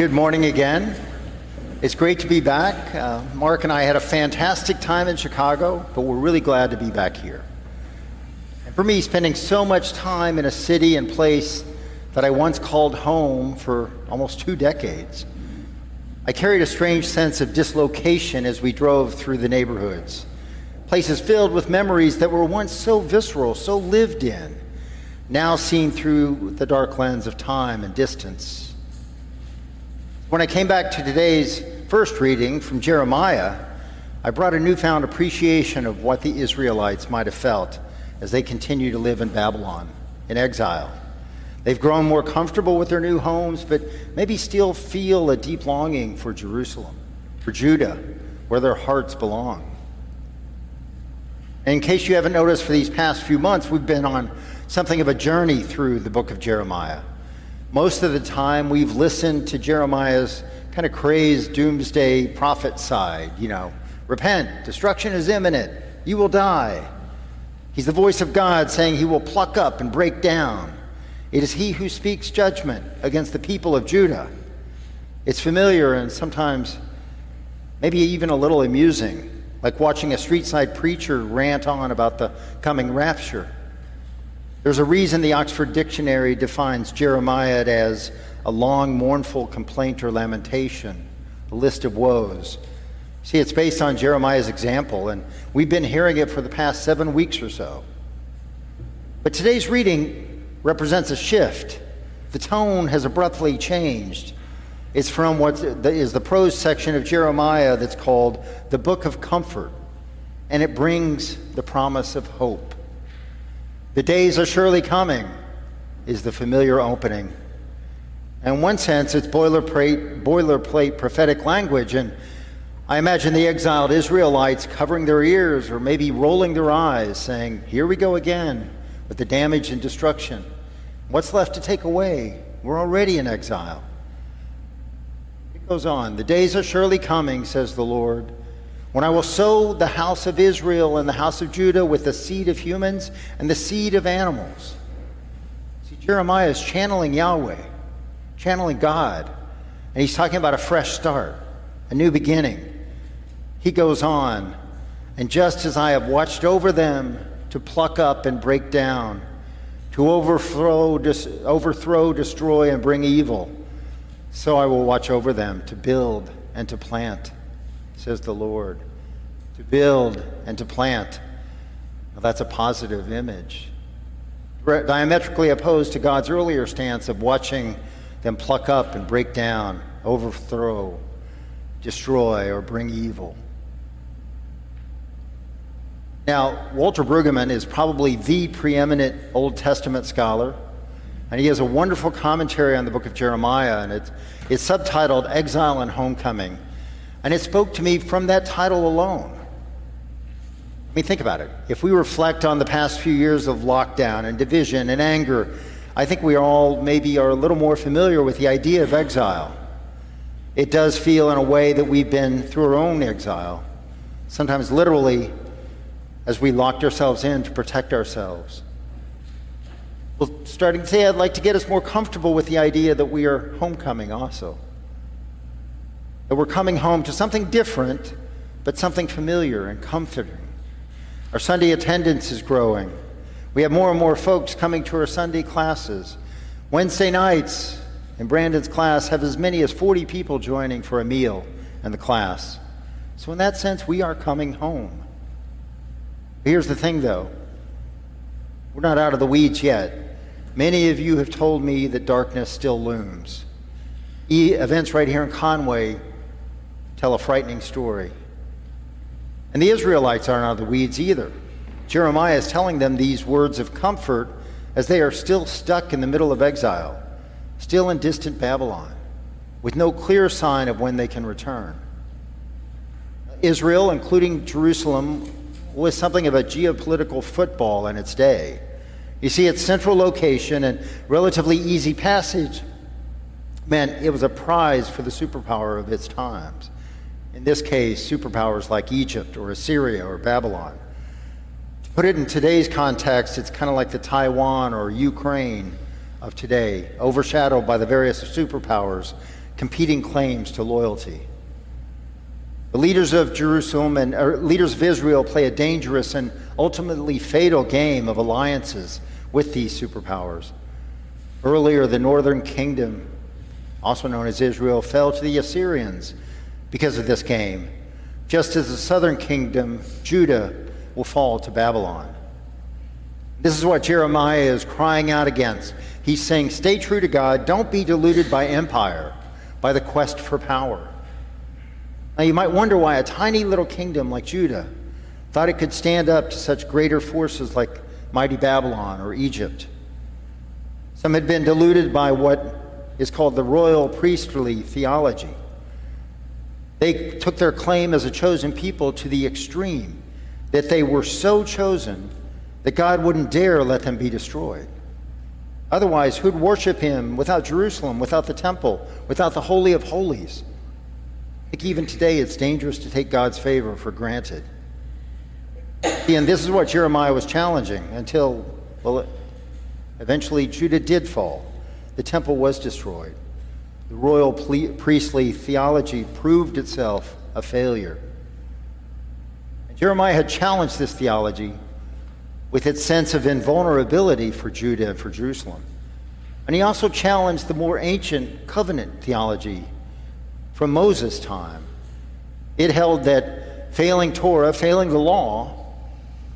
Good morning again. It's great to be back. Uh, Mark and I had a fantastic time in Chicago, but we're really glad to be back here. And for me, spending so much time in a city and place that I once called home for almost two decades, I carried a strange sense of dislocation as we drove through the neighborhoods. Places filled with memories that were once so visceral, so lived in, now seen through the dark lens of time and distance. When I came back to today's first reading from Jeremiah, I brought a newfound appreciation of what the Israelites might have felt as they continue to live in Babylon, in exile. They've grown more comfortable with their new homes, but maybe still feel a deep longing for Jerusalem, for Judah, where their hearts belong. And in case you haven't noticed, for these past few months, we've been on something of a journey through the book of Jeremiah. Most of the time, we've listened to Jeremiah's kind of crazed doomsday prophet side. You know, repent, destruction is imminent, you will die. He's the voice of God saying he will pluck up and break down. It is he who speaks judgment against the people of Judah. It's familiar and sometimes maybe even a little amusing, like watching a street side preacher rant on about the coming rapture. There's a reason the Oxford Dictionary defines Jeremiah as a long, mournful complaint or lamentation, a list of woes. See, it's based on Jeremiah's example, and we've been hearing it for the past seven weeks or so. But today's reading represents a shift. The tone has abruptly changed. It's from what is the prose section of Jeremiah that's called the Book of Comfort, and it brings the promise of hope. The days are surely coming, is the familiar opening. In one sense, it's boilerplate, boilerplate prophetic language, and I imagine the exiled Israelites covering their ears or maybe rolling their eyes, saying, Here we go again with the damage and destruction. What's left to take away? We're already in exile. It goes on The days are surely coming, says the Lord when I will sow the house of Israel and the house of Judah with the seed of humans and the seed of animals. See, Jeremiah is channeling Yahweh, channeling God, and he's talking about a fresh start, a new beginning. He goes on, and just as I have watched over them to pluck up and break down, to overthrow, dis- overthrow, destroy, and bring evil, so I will watch over them to build and to plant says the Lord. To build and to plant. Well, that's a positive image. Diametrically opposed to God's earlier stance of watching them pluck up and break down, overthrow, destroy, or bring evil. Now, Walter Brueggemann is probably the preeminent Old Testament scholar, and he has a wonderful commentary on the book of Jeremiah, and it's, it's subtitled Exile and Homecoming. And it spoke to me from that title alone. I mean, think about it. If we reflect on the past few years of lockdown and division and anger, I think we all maybe are a little more familiar with the idea of exile. It does feel in a way that we've been through our own exile, sometimes literally as we locked ourselves in to protect ourselves. Well, starting today, I'd like to get us more comfortable with the idea that we are homecoming also that we're coming home to something different, but something familiar and comforting. Our Sunday attendance is growing. We have more and more folks coming to our Sunday classes. Wednesday nights in Brandon's class have as many as 40 people joining for a meal in the class. So, in that sense, we are coming home. Here's the thing, though we're not out of the weeds yet. Many of you have told me that darkness still looms. E- events right here in Conway tell a frightening story. And the Israelites aren't out of the weeds either. Jeremiah is telling them these words of comfort as they are still stuck in the middle of exile, still in distant Babylon, with no clear sign of when they can return. Israel, including Jerusalem, was something of a geopolitical football in its day. You see, its central location and relatively easy passage meant it was a prize for the superpower of its times in this case, superpowers like Egypt or Assyria or Babylon. To put it in today's context, it's kind of like the Taiwan or Ukraine of today, overshadowed by the various superpowers competing claims to loyalty. The leaders of Jerusalem and er, leaders of Israel play a dangerous and ultimately fatal game of alliances with these superpowers. Earlier, the northern kingdom, also known as Israel, fell to the Assyrians because of this game, just as the southern kingdom, Judah, will fall to Babylon. This is what Jeremiah is crying out against. He's saying, Stay true to God, don't be deluded by empire, by the quest for power. Now, you might wonder why a tiny little kingdom like Judah thought it could stand up to such greater forces like mighty Babylon or Egypt. Some had been deluded by what is called the royal priestly theology. They took their claim as a chosen people to the extreme, that they were so chosen that God wouldn't dare let them be destroyed. Otherwise, who'd worship him without Jerusalem, without the temple, without the Holy of Holies? I think even today it's dangerous to take God's favor for granted. And this is what Jeremiah was challenging until, well, eventually Judah did fall. The temple was destroyed. The royal priestly theology proved itself a failure. And Jeremiah had challenged this theology with its sense of invulnerability for Judah and for Jerusalem. And he also challenged the more ancient covenant theology from Moses' time. It held that failing Torah, failing the law,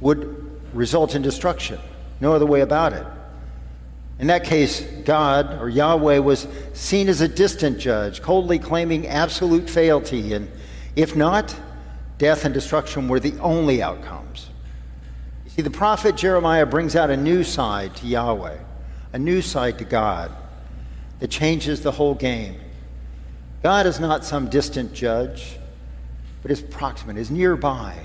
would result in destruction. No other way about it. In that case, God or Yahweh was seen as a distant judge, coldly claiming absolute fealty, and if not, death and destruction were the only outcomes. You see, the prophet Jeremiah brings out a new side to Yahweh, a new side to God that changes the whole game. God is not some distant judge, but is proximate, is nearby.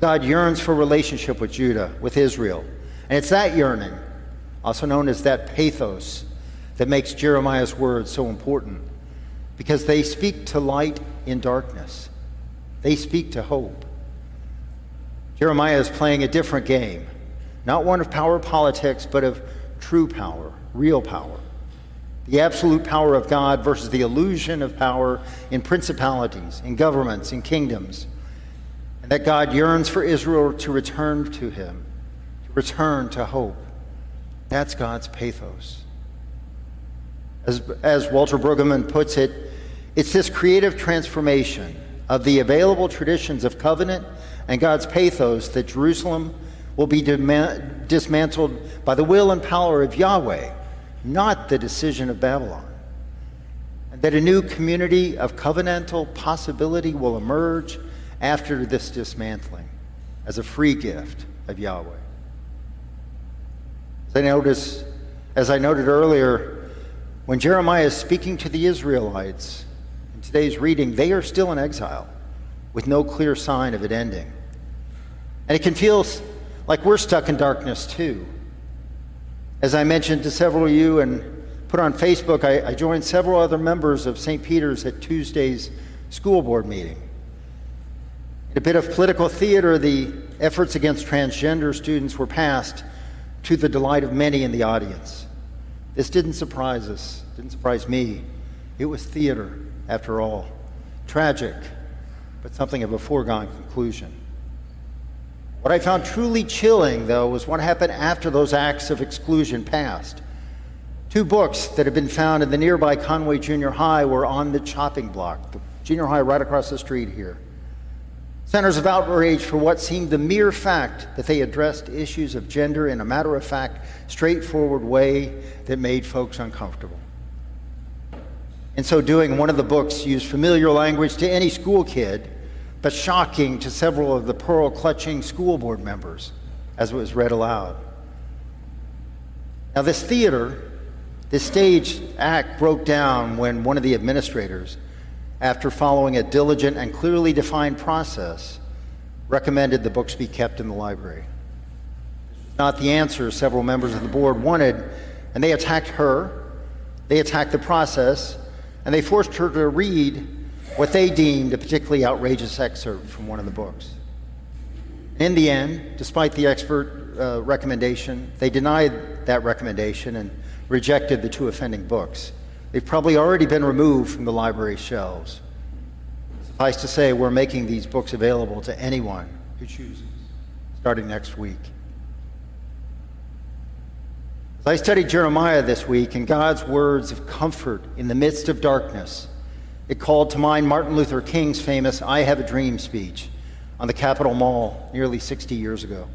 God yearns for relationship with Judah, with Israel. And it's that yearning, also known as that pathos, that makes Jeremiah's words so important because they speak to light in darkness. They speak to hope. Jeremiah is playing a different game, not one of power politics, but of true power, real power. The absolute power of God versus the illusion of power in principalities, in governments, in kingdoms And that God yearns for Israel to return to him, to return to hope. That's God's pathos. As, as Walter Brueggemann puts it, it's this creative transformation of the available traditions of covenant and God's pathos that Jerusalem will be dismantled by the will and power of Yahweh, not the decision of Babylon. And that a new community of covenantal possibility will emerge after this dismantling as a free gift of Yahweh. As I, notice, as I noted earlier, when Jeremiah is speaking to the Israelites in today's reading, they are still in exile with no clear sign of it ending. And it can feel like we're stuck in darkness too. As I mentioned to several of you and put on Facebook, I, I joined several other members of St. Peter's at Tuesday's school board meeting. In a bit of political theater, the efforts against transgender students were passed to the delight of many in the audience. This didn't surprise us, didn't surprise me. It was theater, after all. Tragic, but something of a foregone conclusion. What I found truly chilling, though, was what happened after those acts of exclusion passed. Two books that had been found in the nearby Conway Junior High were on the chopping block, the junior high right across the street here centers of outrage for what seemed the mere fact that they addressed issues of gender in a matter of fact, straightforward way that made folks uncomfortable. In so doing, one of the books used familiar language to any school kid, but shocking to several of the pearl clutching school board members as it was read aloud. Now, this theater, this stage act broke down when one of the administrators after following a diligent and clearly defined process, recommended the books be kept in the library. Not the answer several members of the board wanted, and they attacked her, they attacked the process, and they forced her to read what they deemed a particularly outrageous excerpt from one of the books. In the end, despite the expert uh, recommendation, they denied that recommendation and rejected the two offending books, They've probably already been removed from the library shelves. Suffice to say, we're making these books available to anyone who chooses, starting next week. As I studied Jeremiah this week and God's words of comfort in the midst of darkness, it called to mind Martin Luther King's famous I Have a Dream speech on the Capitol Mall nearly 60 years ago.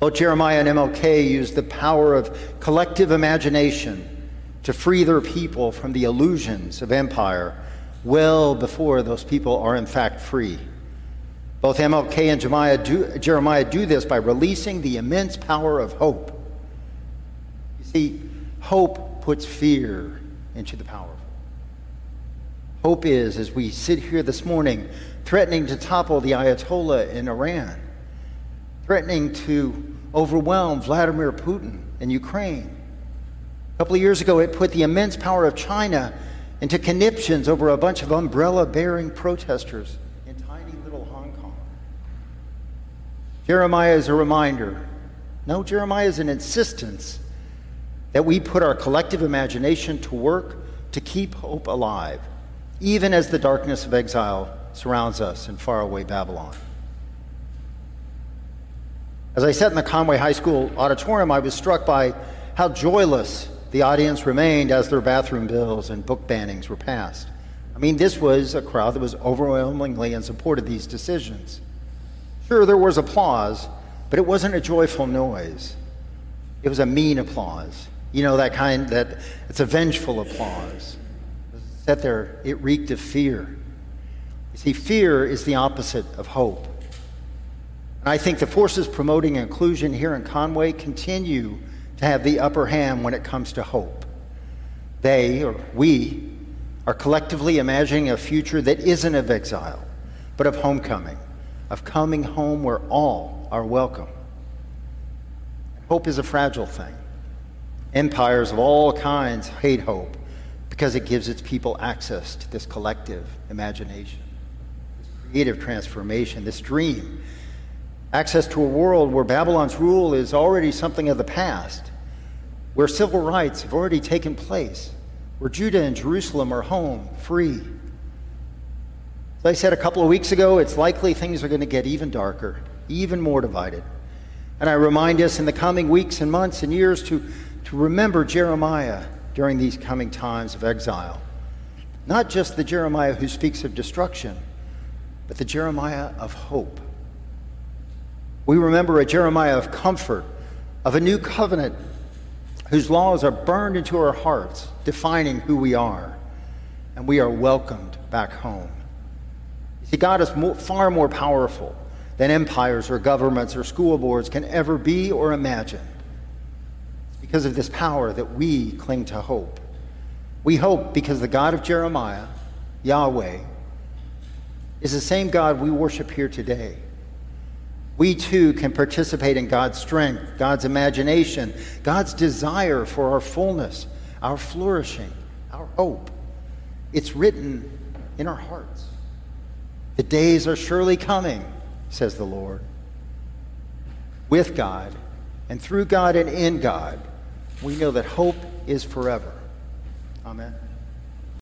Both Jeremiah and MLK used the power of collective imagination to free their people from the illusions of empire well before those people are in fact free. Both MLK and Jeremiah do, Jeremiah do this by releasing the immense power of hope. You see, hope puts fear into the powerful. Hope is, as we sit here this morning, threatening to topple the Ayatollah in Iran, threatening to overwhelm Vladimir Putin in Ukraine. A couple of years ago, it put the immense power of China into conniptions over a bunch of umbrella bearing protesters in tiny little Hong Kong. Jeremiah is a reminder. No, Jeremiah is an insistence that we put our collective imagination to work to keep hope alive, even as the darkness of exile surrounds us in faraway Babylon. As I sat in the Conway High School auditorium, I was struck by how joyless the audience remained as their bathroom bills and book bannings were passed. I mean, this was a crowd that was overwhelmingly in support of these decisions. Sure, there was applause, but it wasn't a joyful noise. It was a mean applause. You know, that kind that it's a vengeful applause. Sat there, it reeked of fear. You see, fear is the opposite of hope. And I think the forces promoting inclusion here in Conway continue to have the upper hand when it comes to hope. They, or we, are collectively imagining a future that isn't of exile, but of homecoming, of coming home where all are welcome. Hope is a fragile thing. Empires of all kinds hate hope because it gives its people access to this collective imagination, this creative transformation, this dream access to a world where Babylon's rule is already something of the past, where civil rights have already taken place, where Judah and Jerusalem are home, free. As I said a couple of weeks ago, it's likely things are going to get even darker, even more divided. And I remind us in the coming weeks and months and years to, to remember Jeremiah during these coming times of exile. Not just the Jeremiah who speaks of destruction, but the Jeremiah of hope we remember a Jeremiah of comfort, of a new covenant whose laws are burned into our hearts, defining who we are, and we are welcomed back home. You see, God is more, far more powerful than empires or governments or school boards can ever be or imagine. It's because of this power that we cling to hope. We hope because the God of Jeremiah, Yahweh, is the same God we worship here today we too can participate in God's strength, God's imagination, God's desire for our fullness, our flourishing, our hope. It's written in our hearts. The days are surely coming, says the Lord. With God and through God and in God, we know that hope is forever. Amen.